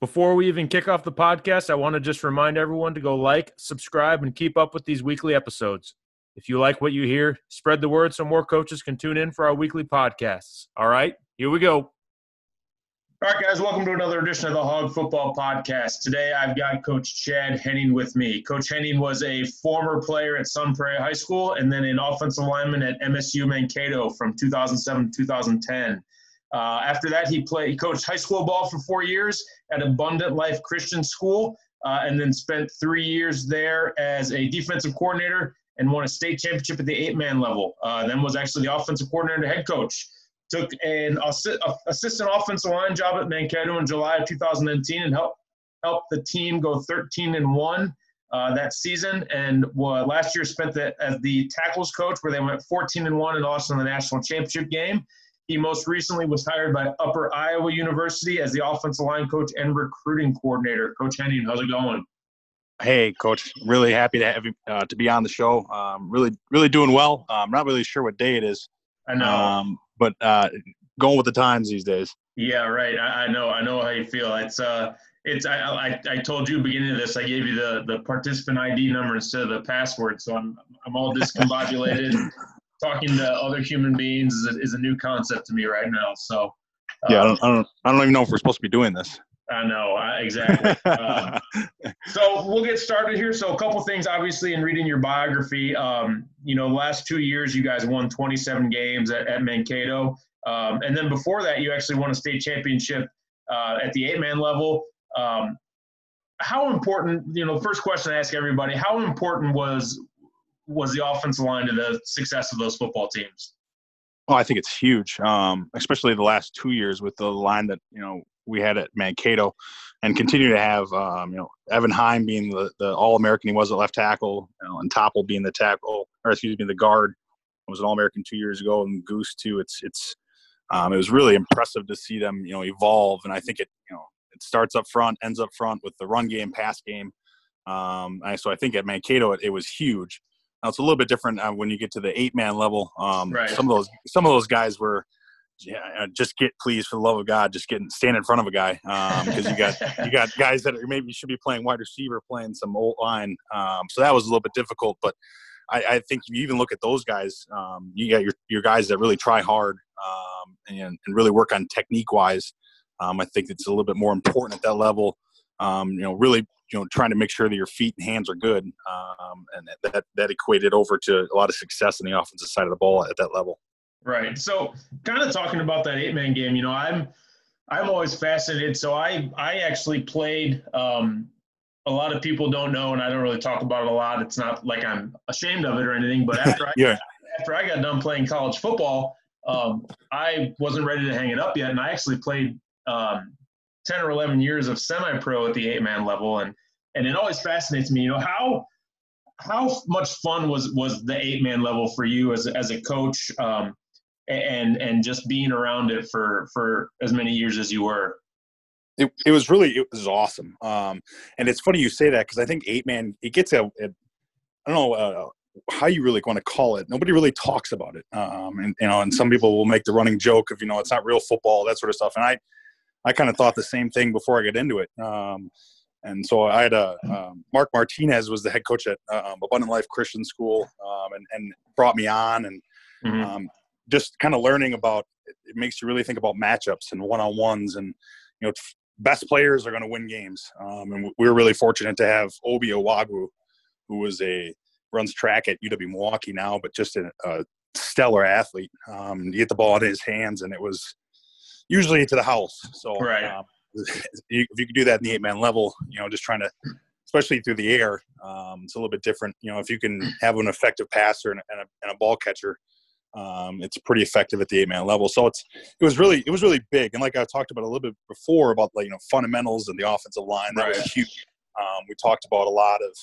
Before we even kick off the podcast, I want to just remind everyone to go like, subscribe, and keep up with these weekly episodes. If you like what you hear, spread the word so more coaches can tune in for our weekly podcasts. All right, here we go. All right, guys, welcome to another edition of the Hog Football Podcast. Today I've got Coach Chad Henning with me. Coach Henning was a former player at Sun Prairie High School and then an offensive lineman at MSU Mankato from 2007 to 2010. Uh, after that, he played, he coached high school ball for four years at Abundant Life Christian School, uh, and then spent three years there as a defensive coordinator and won a state championship at the eight-man level. Uh, then was actually the offensive coordinator and head coach. Took an assi- assistant offensive line job at Mankato in July of 2019 and helped helped the team go 13 and one uh, that season. And last year spent the, as the tackles coach, where they went 14 and one and lost in the national championship game. He most recently was hired by Upper Iowa University as the offensive line coach and recruiting coordinator. Coach Henning, how's it going? Hey, Coach. Really happy to have you uh, to be on the show. Um, really, really doing well. I'm um, not really sure what day it is. I know, um, but uh, going with the times these days. Yeah, right. I, I, know. I know how you feel. It's uh, it's. I, I, I told you beginning of this. I gave you the the participant ID number instead of the password, so I'm I'm all discombobulated. Talking to other human beings is a, is a new concept to me right now. So yeah, I, don't, I don't, I don't even know if we're supposed to be doing this. I know exactly. uh, so we'll get started here. So a couple things, obviously, in reading your biography, um, you know, last two years you guys won 27 games at, at Mankato, um, and then before that you actually won a state championship uh, at the eight-man level. Um, how important, you know, first question I ask everybody: How important was was the offensive line to the success of those football teams? Oh, I think it's huge, um, especially the last two years with the line that you know we had at Mankato, and continue to have um, you know Evan Heim being the, the All American he was at left tackle, you know, and Topple being the tackle, or excuse me, the guard. I was an All American two years ago, and Goose too. It's it's um, it was really impressive to see them you know evolve, and I think it you know it starts up front, ends up front with the run game, pass game. Um, so I think at Mankato it, it was huge. Now it's a little bit different uh, when you get to the eight man level. Um, right. Some of those some of those guys were yeah, uh, just get please for the love of God, just getting stand in front of a guy because um, you got you got guys that are, maybe should be playing wide receiver, playing some old line. Um, so that was a little bit difficult, but I, I think if you even look at those guys, um, you got your your guys that really try hard um, and, and really work on technique wise. Um, I think it's a little bit more important at that level. Um, you know, really you know trying to make sure that your feet and hands are good, um, and that that equated over to a lot of success in the offensive side of the ball at that level. Right. So, kind of talking about that eight man game, you know, I'm I'm always fascinated. So I I actually played. Um, a lot of people don't know, and I don't really talk about it a lot. It's not like I'm ashamed of it or anything. But after I yeah. after I got done playing college football, um, I wasn't ready to hang it up yet, and I actually played um, 10 or 11 years of semi-pro at the eight-man level and and it always fascinates me you know how how much fun was was the eight-man level for you as, as a coach um, and and just being around it for for as many years as you were it, it was really it was awesome um, and it's funny you say that because i think eight man it gets a, a i don't know uh, how you really want to call it. Nobody really talks about it, um, and you know, and some people will make the running joke of you know it's not real football, that sort of stuff. And I, I kind of thought the same thing before I got into it. Um, and so I had a um, Mark Martinez was the head coach at um, Abundant Life Christian School, um, and, and brought me on, and mm-hmm. Um, just kind of learning about it makes you really think about matchups and one on ones, and you know best players are going to win games. Um, and we were really fortunate to have Obi Owagu, who was a runs track at UW Milwaukee now, but just a, a stellar athlete. Um, you get the ball in his hands, and it was usually to the house. So right. um, if you could do that in the eight man level, you know, just trying to, especially through the air, um, it's a little bit different. You know, if you can have an effective passer and, and, a, and a, ball catcher, um, it's pretty effective at the eight man level. So it's it was really it was really big. And like I talked about a little bit before about like you know fundamentals and the offensive line that right. was huge. Um, we talked about a lot of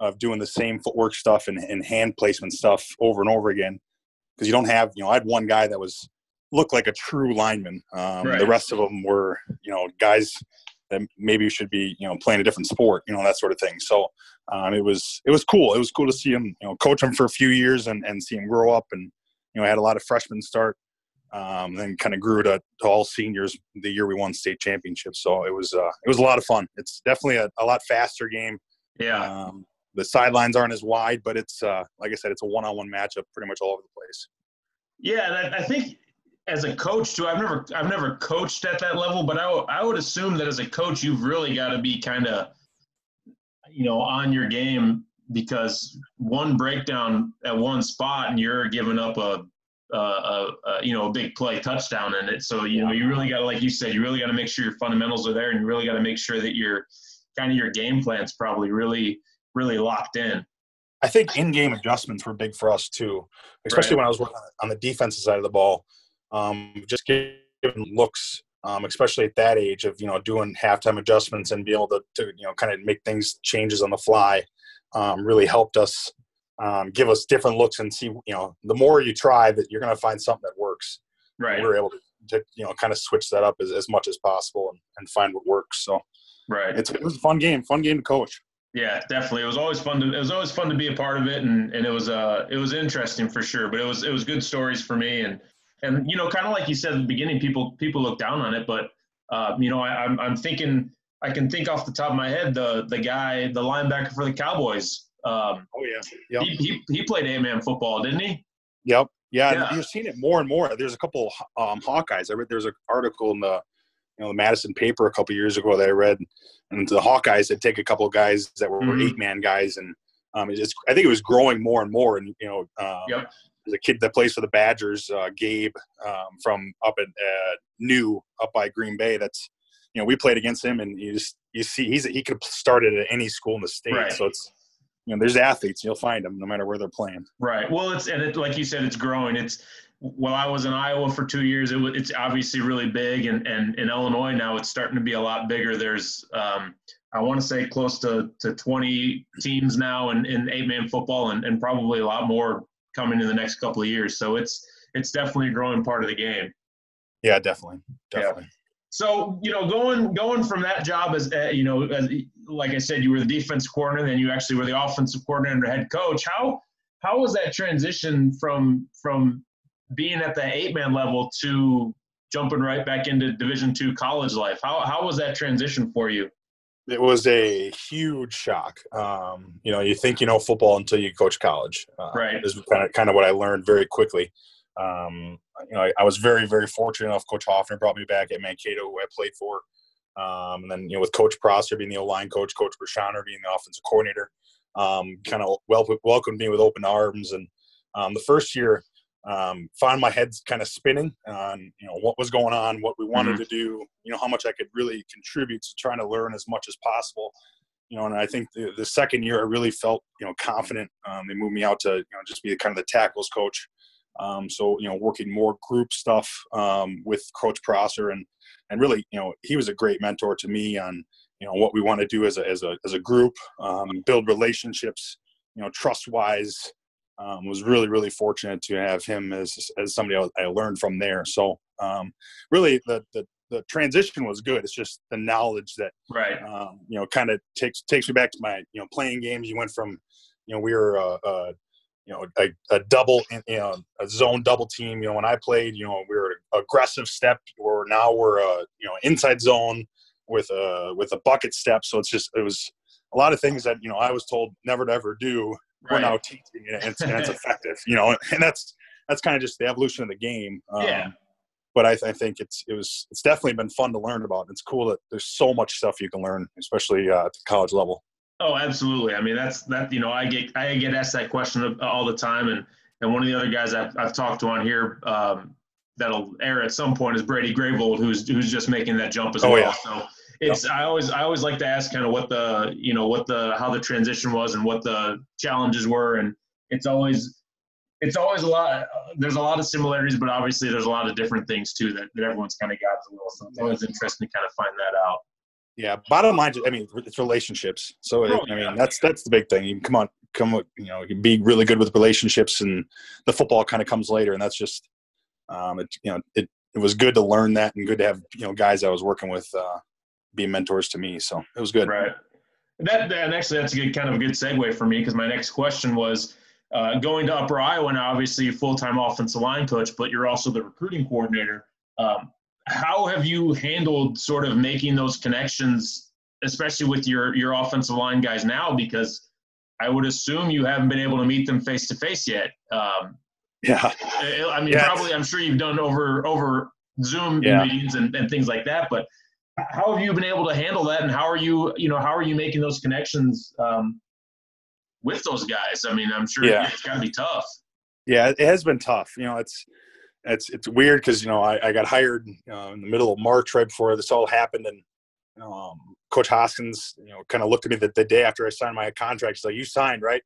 of doing the same footwork stuff and, and hand placement stuff over and over again because you don't have you know I had one guy that was looked like a true lineman. Um, right. The rest of them were you know guys that maybe should be you know playing a different sport, you know that sort of thing. So um, it was it was cool. It was cool to see him you know coach him for a few years and, and see him grow up and you know I had a lot of freshmen start. Um, then kind of grew to, to, all seniors the year we won state championships. So it was uh, it was a lot of fun. It's definitely a, a lot faster game. Yeah. Um, the sidelines aren't as wide, but it's uh, like I said, it's a one-on-one matchup pretty much all over the place. Yeah, I think as a coach too, I've never I've never coached at that level, but I, w- I would assume that as a coach, you've really got to be kind of you know on your game because one breakdown at one spot and you're giving up a a, a, a, you know a big play touchdown in it. So you know you really got to like you said you really got to make sure your fundamentals are there and you really got to make sure that your kind of your game plan's probably really really locked in. I think in-game adjustments were big for us too, especially right. when I was working on the defensive side of the ball. Um, just giving looks, um, especially at that age of you know doing halftime adjustments and be able to, to you know kind of make things changes on the fly, um, really helped us um, give us different looks and see you know the more you try that you're going to find something that works. Right. We were able to, to, you know kind of switch that up as, as much as possible and, and find what works. So right, it's, it was a fun game, fun game to coach. Yeah, definitely. It was always fun to it was always fun to be a part of it, and, and it was uh it was interesting for sure. But it was it was good stories for me, and and you know, kind of like you said at the beginning, people people look down on it, but uh, you know, I, I'm I'm thinking I can think off the top of my head the the guy the linebacker for the Cowboys. Um, oh yeah, yep. he, he he played eight man football, didn't he? Yep. Yeah, yeah. you're seeing it more and more. There's a couple um, Hawkeyes. I read there's an article in the you know the Madison paper a couple years ago that I read, and the Hawkeyes had take a couple of guys that were mm-hmm. eight man guys, and um, just I think it was growing more and more. And you know, um, yep. There's a kid that plays for the Badgers, uh, Gabe, um, from up at uh, New up by Green Bay. That's you know we played against him, and you just you see he's he could have started at any school in the state. Right. So it's you know there's athletes you'll find them no matter where they're playing. Right. Well, it's and it, like you said, it's growing. It's while I was in Iowa for two years, it was, it's obviously really big, and, and in Illinois now it's starting to be a lot bigger. There's, um, I want to say, close to, to 20 teams now in, in eight man football, and, and probably a lot more coming in the next couple of years. So it's it's definitely a growing part of the game. Yeah, definitely, definitely. Yeah. So you know, going going from that job as uh, you know, as, like I said, you were the defense coordinator, then you actually were the offensive coordinator, and head coach. How how was that transition from from being at the eight man level to jumping right back into Division two college life. How how was that transition for you? It was a huge shock. Um, you know, you think you know football until you coach college. Uh, right. This is kind of kind of what I learned very quickly. Um, you know, I, I, was very very fortunate enough. Coach Hoffner brought me back at Mankato, who I played for. Um, and then you know, with Coach Prosser being the O line coach, Coach Brashaner being the offensive coordinator, um, kind of wel- welcomed me with open arms. And um, the first year, um, found my head kind of spinning on you know what was going on, what we wanted mm-hmm. to do, you know how much I could really contribute to trying to learn as much as possible. You know, and I think the, the second year I really felt you know confident. Um, they moved me out to you know just be kind of the tackles coach. Um, so you know, working more group stuff um, with Coach Prosser, and and really you know he was a great mentor to me on you know what we want to do as a as a as a group, um, build relationships, you know, trust wise um, was really really fortunate to have him as as somebody I learned from there. So um, really the, the the transition was good. It's just the knowledge that right um, you know kind of takes takes me back to my you know playing games. You went from you know we were uh, uh, you know a, a double you know a zone double team. You know when I played you know we were aggressive step. Or now we're a you know inside zone with a with a bucket step. So it's just it was a lot of things that you know I was told never to ever do we're now teaching and it's, and it's effective you know and that's that's kind of just the evolution of the game um, yeah but I, I, think it's it was it's definitely been fun to learn about. It's cool that there's so much stuff you can learn, especially uh, at the college level. Oh, absolutely. I mean, that's that. You know, I get I get asked that question all the time, and and one of the other guys I've, I've talked to on here um, that'll air at some point is Brady Gravold, who's who's just making that jump as oh, well. Yeah. So it's I always I always like to ask kind of what the you know what the how the transition was and what the challenges were, and it's always it's always a lot. There's a lot of similarities, but obviously there's a lot of different things too that, that everyone's kind of got as well. So it's always interesting to kind of find that out. Yeah, bottom line, I mean, it's relationships. So oh, I mean, that's that's the big thing. You come on, come, you know, you be really good with relationships, and the football kind of comes later. And that's just, um, it, you know, it it was good to learn that, and good to have you know guys I was working with uh, be mentors to me. So it was good. Right. That and actually that's a good kind of a good segue for me because my next question was uh, going to Upper Iowa now. Obviously, full time offensive line coach, but you're also the recruiting coordinator. Um, how have you handled sort of making those connections, especially with your your offensive line guys now? Because I would assume you haven't been able to meet them face to face yet. Um, yeah, I mean, yeah. probably I'm sure you've done over over Zoom yeah. meetings and, and things like that. But how have you been able to handle that, and how are you you know how are you making those connections um, with those guys? I mean, I'm sure yeah. it's got to be tough. Yeah, it has been tough. You know, it's it's it's weird because you know I, I got hired uh, in the middle of March right before this all happened, and um, Coach Hoskins, you know, kind of looked at me the, the, day after I signed my contract. He's like, "You signed, right?"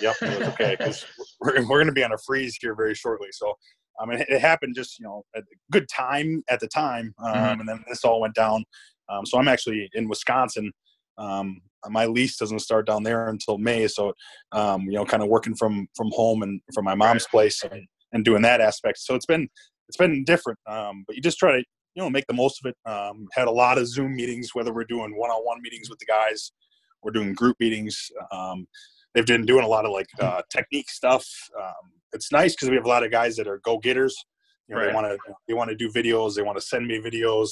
Yep, it was okay because we're we're going to be on a freeze here very shortly. So, I mean, it, it happened just you know at a good time at the time, um, mm-hmm. and then this all went down. Um, so I'm actually in Wisconsin. Um, my lease doesn't start down there until May, so um, you know, kind of working from from home and from my mom's place. And, and doing that aspect. So it's been it's been different, um, but you just try to you know make the most of it. Um, had a lot of Zoom meetings, whether we're doing one-on-one meetings with the guys, we're doing group meetings. Um, they've been doing a lot of like uh, technique stuff. Um, it's nice because we have a lot of guys that are go-getters. You know, right. They want to they want to do videos. They want to send me videos,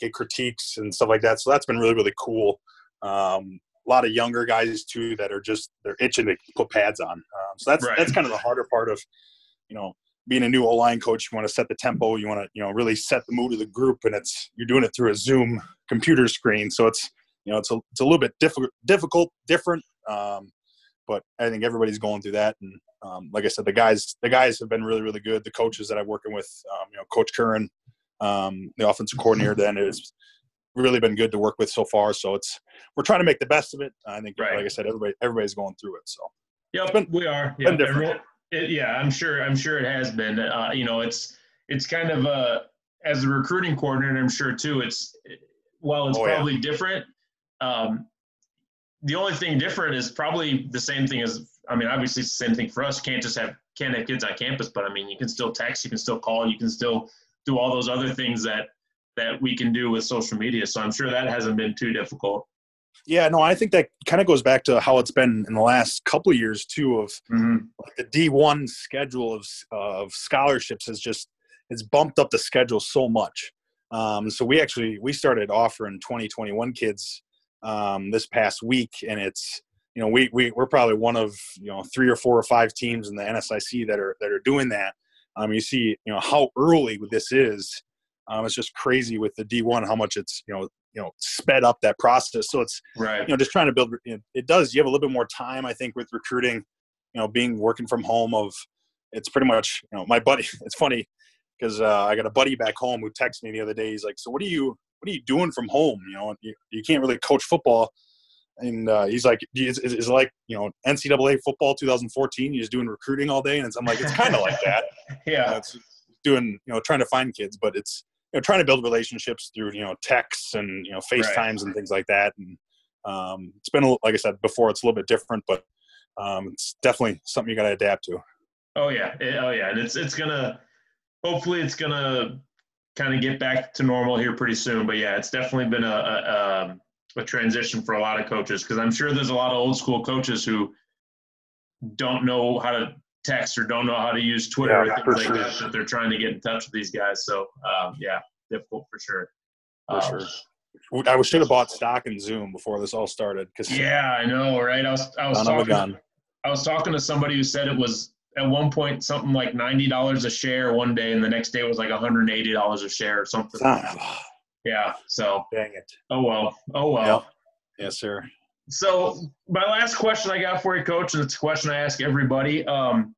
get critiques and stuff like that. So that's been really really cool. Um, a lot of younger guys too that are just they're itching to put pads on. Um, so that's right. that's kind of the harder part of you know, being a new O line coach, you want to set the tempo, you want to, you know, really set the mood of the group, and it's you're doing it through a Zoom computer screen, so it's you know it's a it's a little bit difficult, difficult, different. Um, but I think everybody's going through that, and um, like I said, the guys the guys have been really really good. The coaches that I'm working with, um, you know, Coach Curran, um, the offensive coordinator, then is really been good to work with so far. So it's we're trying to make the best of it. I think, right. like I said, everybody everybody's going through it. So yeah, we are. Yeah, different. It, yeah, I'm sure. I'm sure it has been. Uh, you know, it's it's kind of a as a recruiting coordinator. I'm sure too. It's while it's oh, probably yeah. different. Um, the only thing different is probably the same thing as. I mean, obviously it's the same thing for us. You can't just have can't have kids on campus, but I mean, you can still text, you can still call, you can still do all those other things that that we can do with social media. So I'm sure that hasn't been too difficult. Yeah, no, I think that kind of goes back to how it's been in the last couple of years too. Of mm-hmm. the D one schedule of of scholarships has just it's bumped up the schedule so much. Um, so we actually we started offering 2021 kids um, this past week, and it's you know we, we we're probably one of you know three or four or five teams in the NSIC that are that are doing that. Um, you see you know how early this is. Um, it's just crazy with the D1 how much it's you know you know sped up that process so it's right you know just trying to build you know, it does you have a little bit more time i think with recruiting you know being working from home of it's pretty much you know my buddy it's funny because uh, i got a buddy back home who texted me the other day he's like so what are you what are you doing from home? You know you, you can't really coach football. And uh, he's like is, is, like you know ncaa football 2014 you're just doing recruiting all day? And i'm like it's kind of like that. Yeah. You know, it's doing you know trying to find kids but it's you know, trying to build relationships through you know texts and you know FaceTimes right. and things like that. And um, it's been like I said before, it's a little bit different, but um, it's definitely something you got to adapt to. Oh yeah, oh yeah, and it's it's gonna hopefully it's gonna kind of get back to normal here pretty soon. But yeah, it's definitely been a a, um, a transition for a lot of coaches because I'm sure there's a lot of old school coaches who don't know how to text or don't know how to use Twitter yeah, or things like sure. that, that they're trying to get in touch with these guys. So um, yeah, difficult for sure. For um, sure. I should have bought stock in Zoom before this all started. Cause yeah, I know, right? I was I was talking. I was talking to somebody who said it was at one point something like ninety dollars a share one day, and the next day was like one hundred and eighty dollars a share or something. Yeah. So. Dang it. Oh well. Oh well. Yep. Yes, sir. So my last question I got for you, Coach, and it's a question I ask everybody. Um,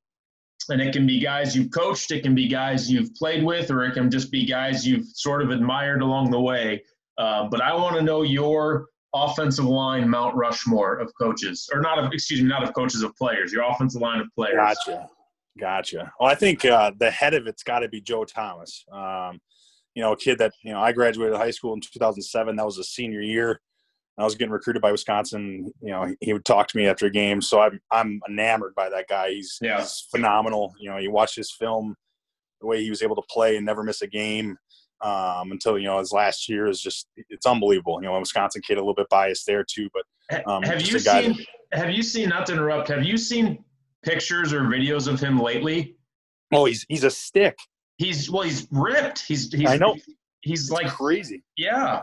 and it can be guys you've coached, it can be guys you've played with, or it can just be guys you've sort of admired along the way. Uh, but I want to know your offensive line Mount Rushmore of coaches, or not of excuse me, not of coaches of players. Your offensive line of players. Gotcha, gotcha. Well, I think uh, the head of it's got to be Joe Thomas. Um, you know, a kid that you know I graduated high school in 2007. That was a senior year. I was getting recruited by Wisconsin. You know, he would talk to me after a game, so I'm I'm enamored by that guy. He's, yeah. he's phenomenal. You know, you watch his film, the way he was able to play and never miss a game um, until you know his last year is just it's unbelievable. You know, a Wisconsin kid, a little bit biased there too, but um, have you seen? That, have you seen? Not to interrupt. Have you seen pictures or videos of him lately? Oh, he's he's a stick. He's well, he's ripped. He's, he's I know. He's like crazy. Yeah.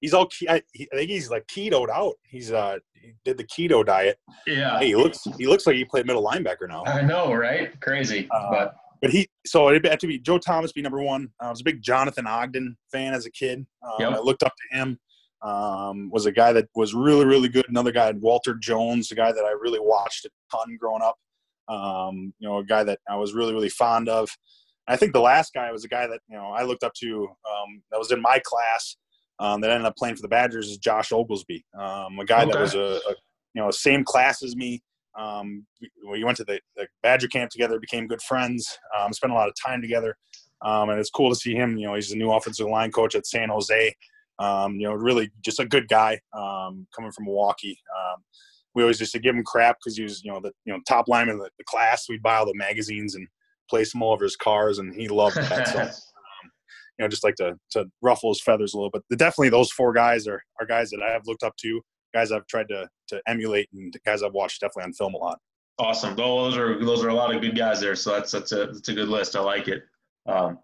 He's all. I, I think he's like ketoed out. He's uh he did the keto diet. Yeah. Hey, he looks he looks like he played middle linebacker now. I know, right? Crazy, uh, but but he so it had to be Joe Thomas be number one. I was a big Jonathan Ogden fan as a kid. Um, yep. I looked up to him. Um, was a guy that was really really good. Another guy, Walter Jones, a guy that I really watched a ton growing up. Um, you know, a guy that I was really really fond of. I think the last guy was a guy that you know I looked up to. Um, that was in my class. Um, that ended up playing for the Badgers is Josh Oglesby, um, a guy okay. that was a, a, you know same class as me. Um, we went to the, the, Badger camp together, became good friends, um, spent a lot of time together. Um, and it's cool to see him. You know, he's a new offensive line coach at San Jose. Um, you know, really just a good guy um, coming from Milwaukee. Um, we always used to give him crap because he was, you know, the you know top lineman of the, the, class. We'd buy all the magazines and place them all over his cars, and he loved that. so, you know, just like to to ruffle his feathers a little. bit. But definitely, those four guys are are guys that I have looked up to guys I've tried to to emulate and guys I've watched definitely on film a lot. Awesome. Those are those are a lot of good guys there. So that's that's a that's a good list. I like it. Um,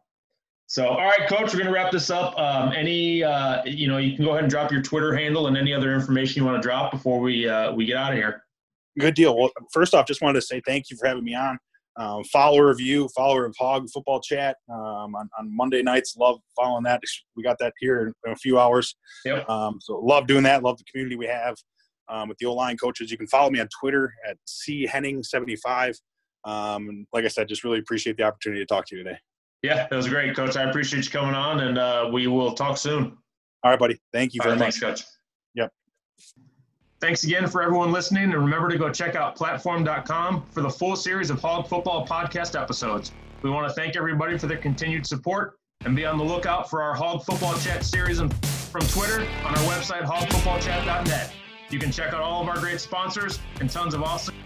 so all right, coach, we're gonna wrap this up. Um, any uh, you know you can go ahead and drop your Twitter handle and any other information you want to drop before we uh, we get out of here. Good deal. Well, first off, just wanted to say thank you for having me on. Um, follower of you, follower of Hog Football Chat um, on, on Monday nights. Love following that. We got that here in a few hours. Yep. Um, so love doing that. Love the community we have um, with the O line coaches. You can follow me on Twitter at C Henning75. Um, and like I said, just really appreciate the opportunity to talk to you today. Yeah, that was great, Coach. I appreciate you coming on, and uh, we will talk soon. All right, buddy. Thank you very right, much. Thanks, Coach. Yep. Thanks again for everyone listening, and remember to go check out PLT4M.com for the full series of Hog Football podcast episodes. We want to thank everybody for their continued support and be on the lookout for our Hog Football Chat series from Twitter on our website, hogfootballchat.net. You can check out all of our great sponsors and tons of awesome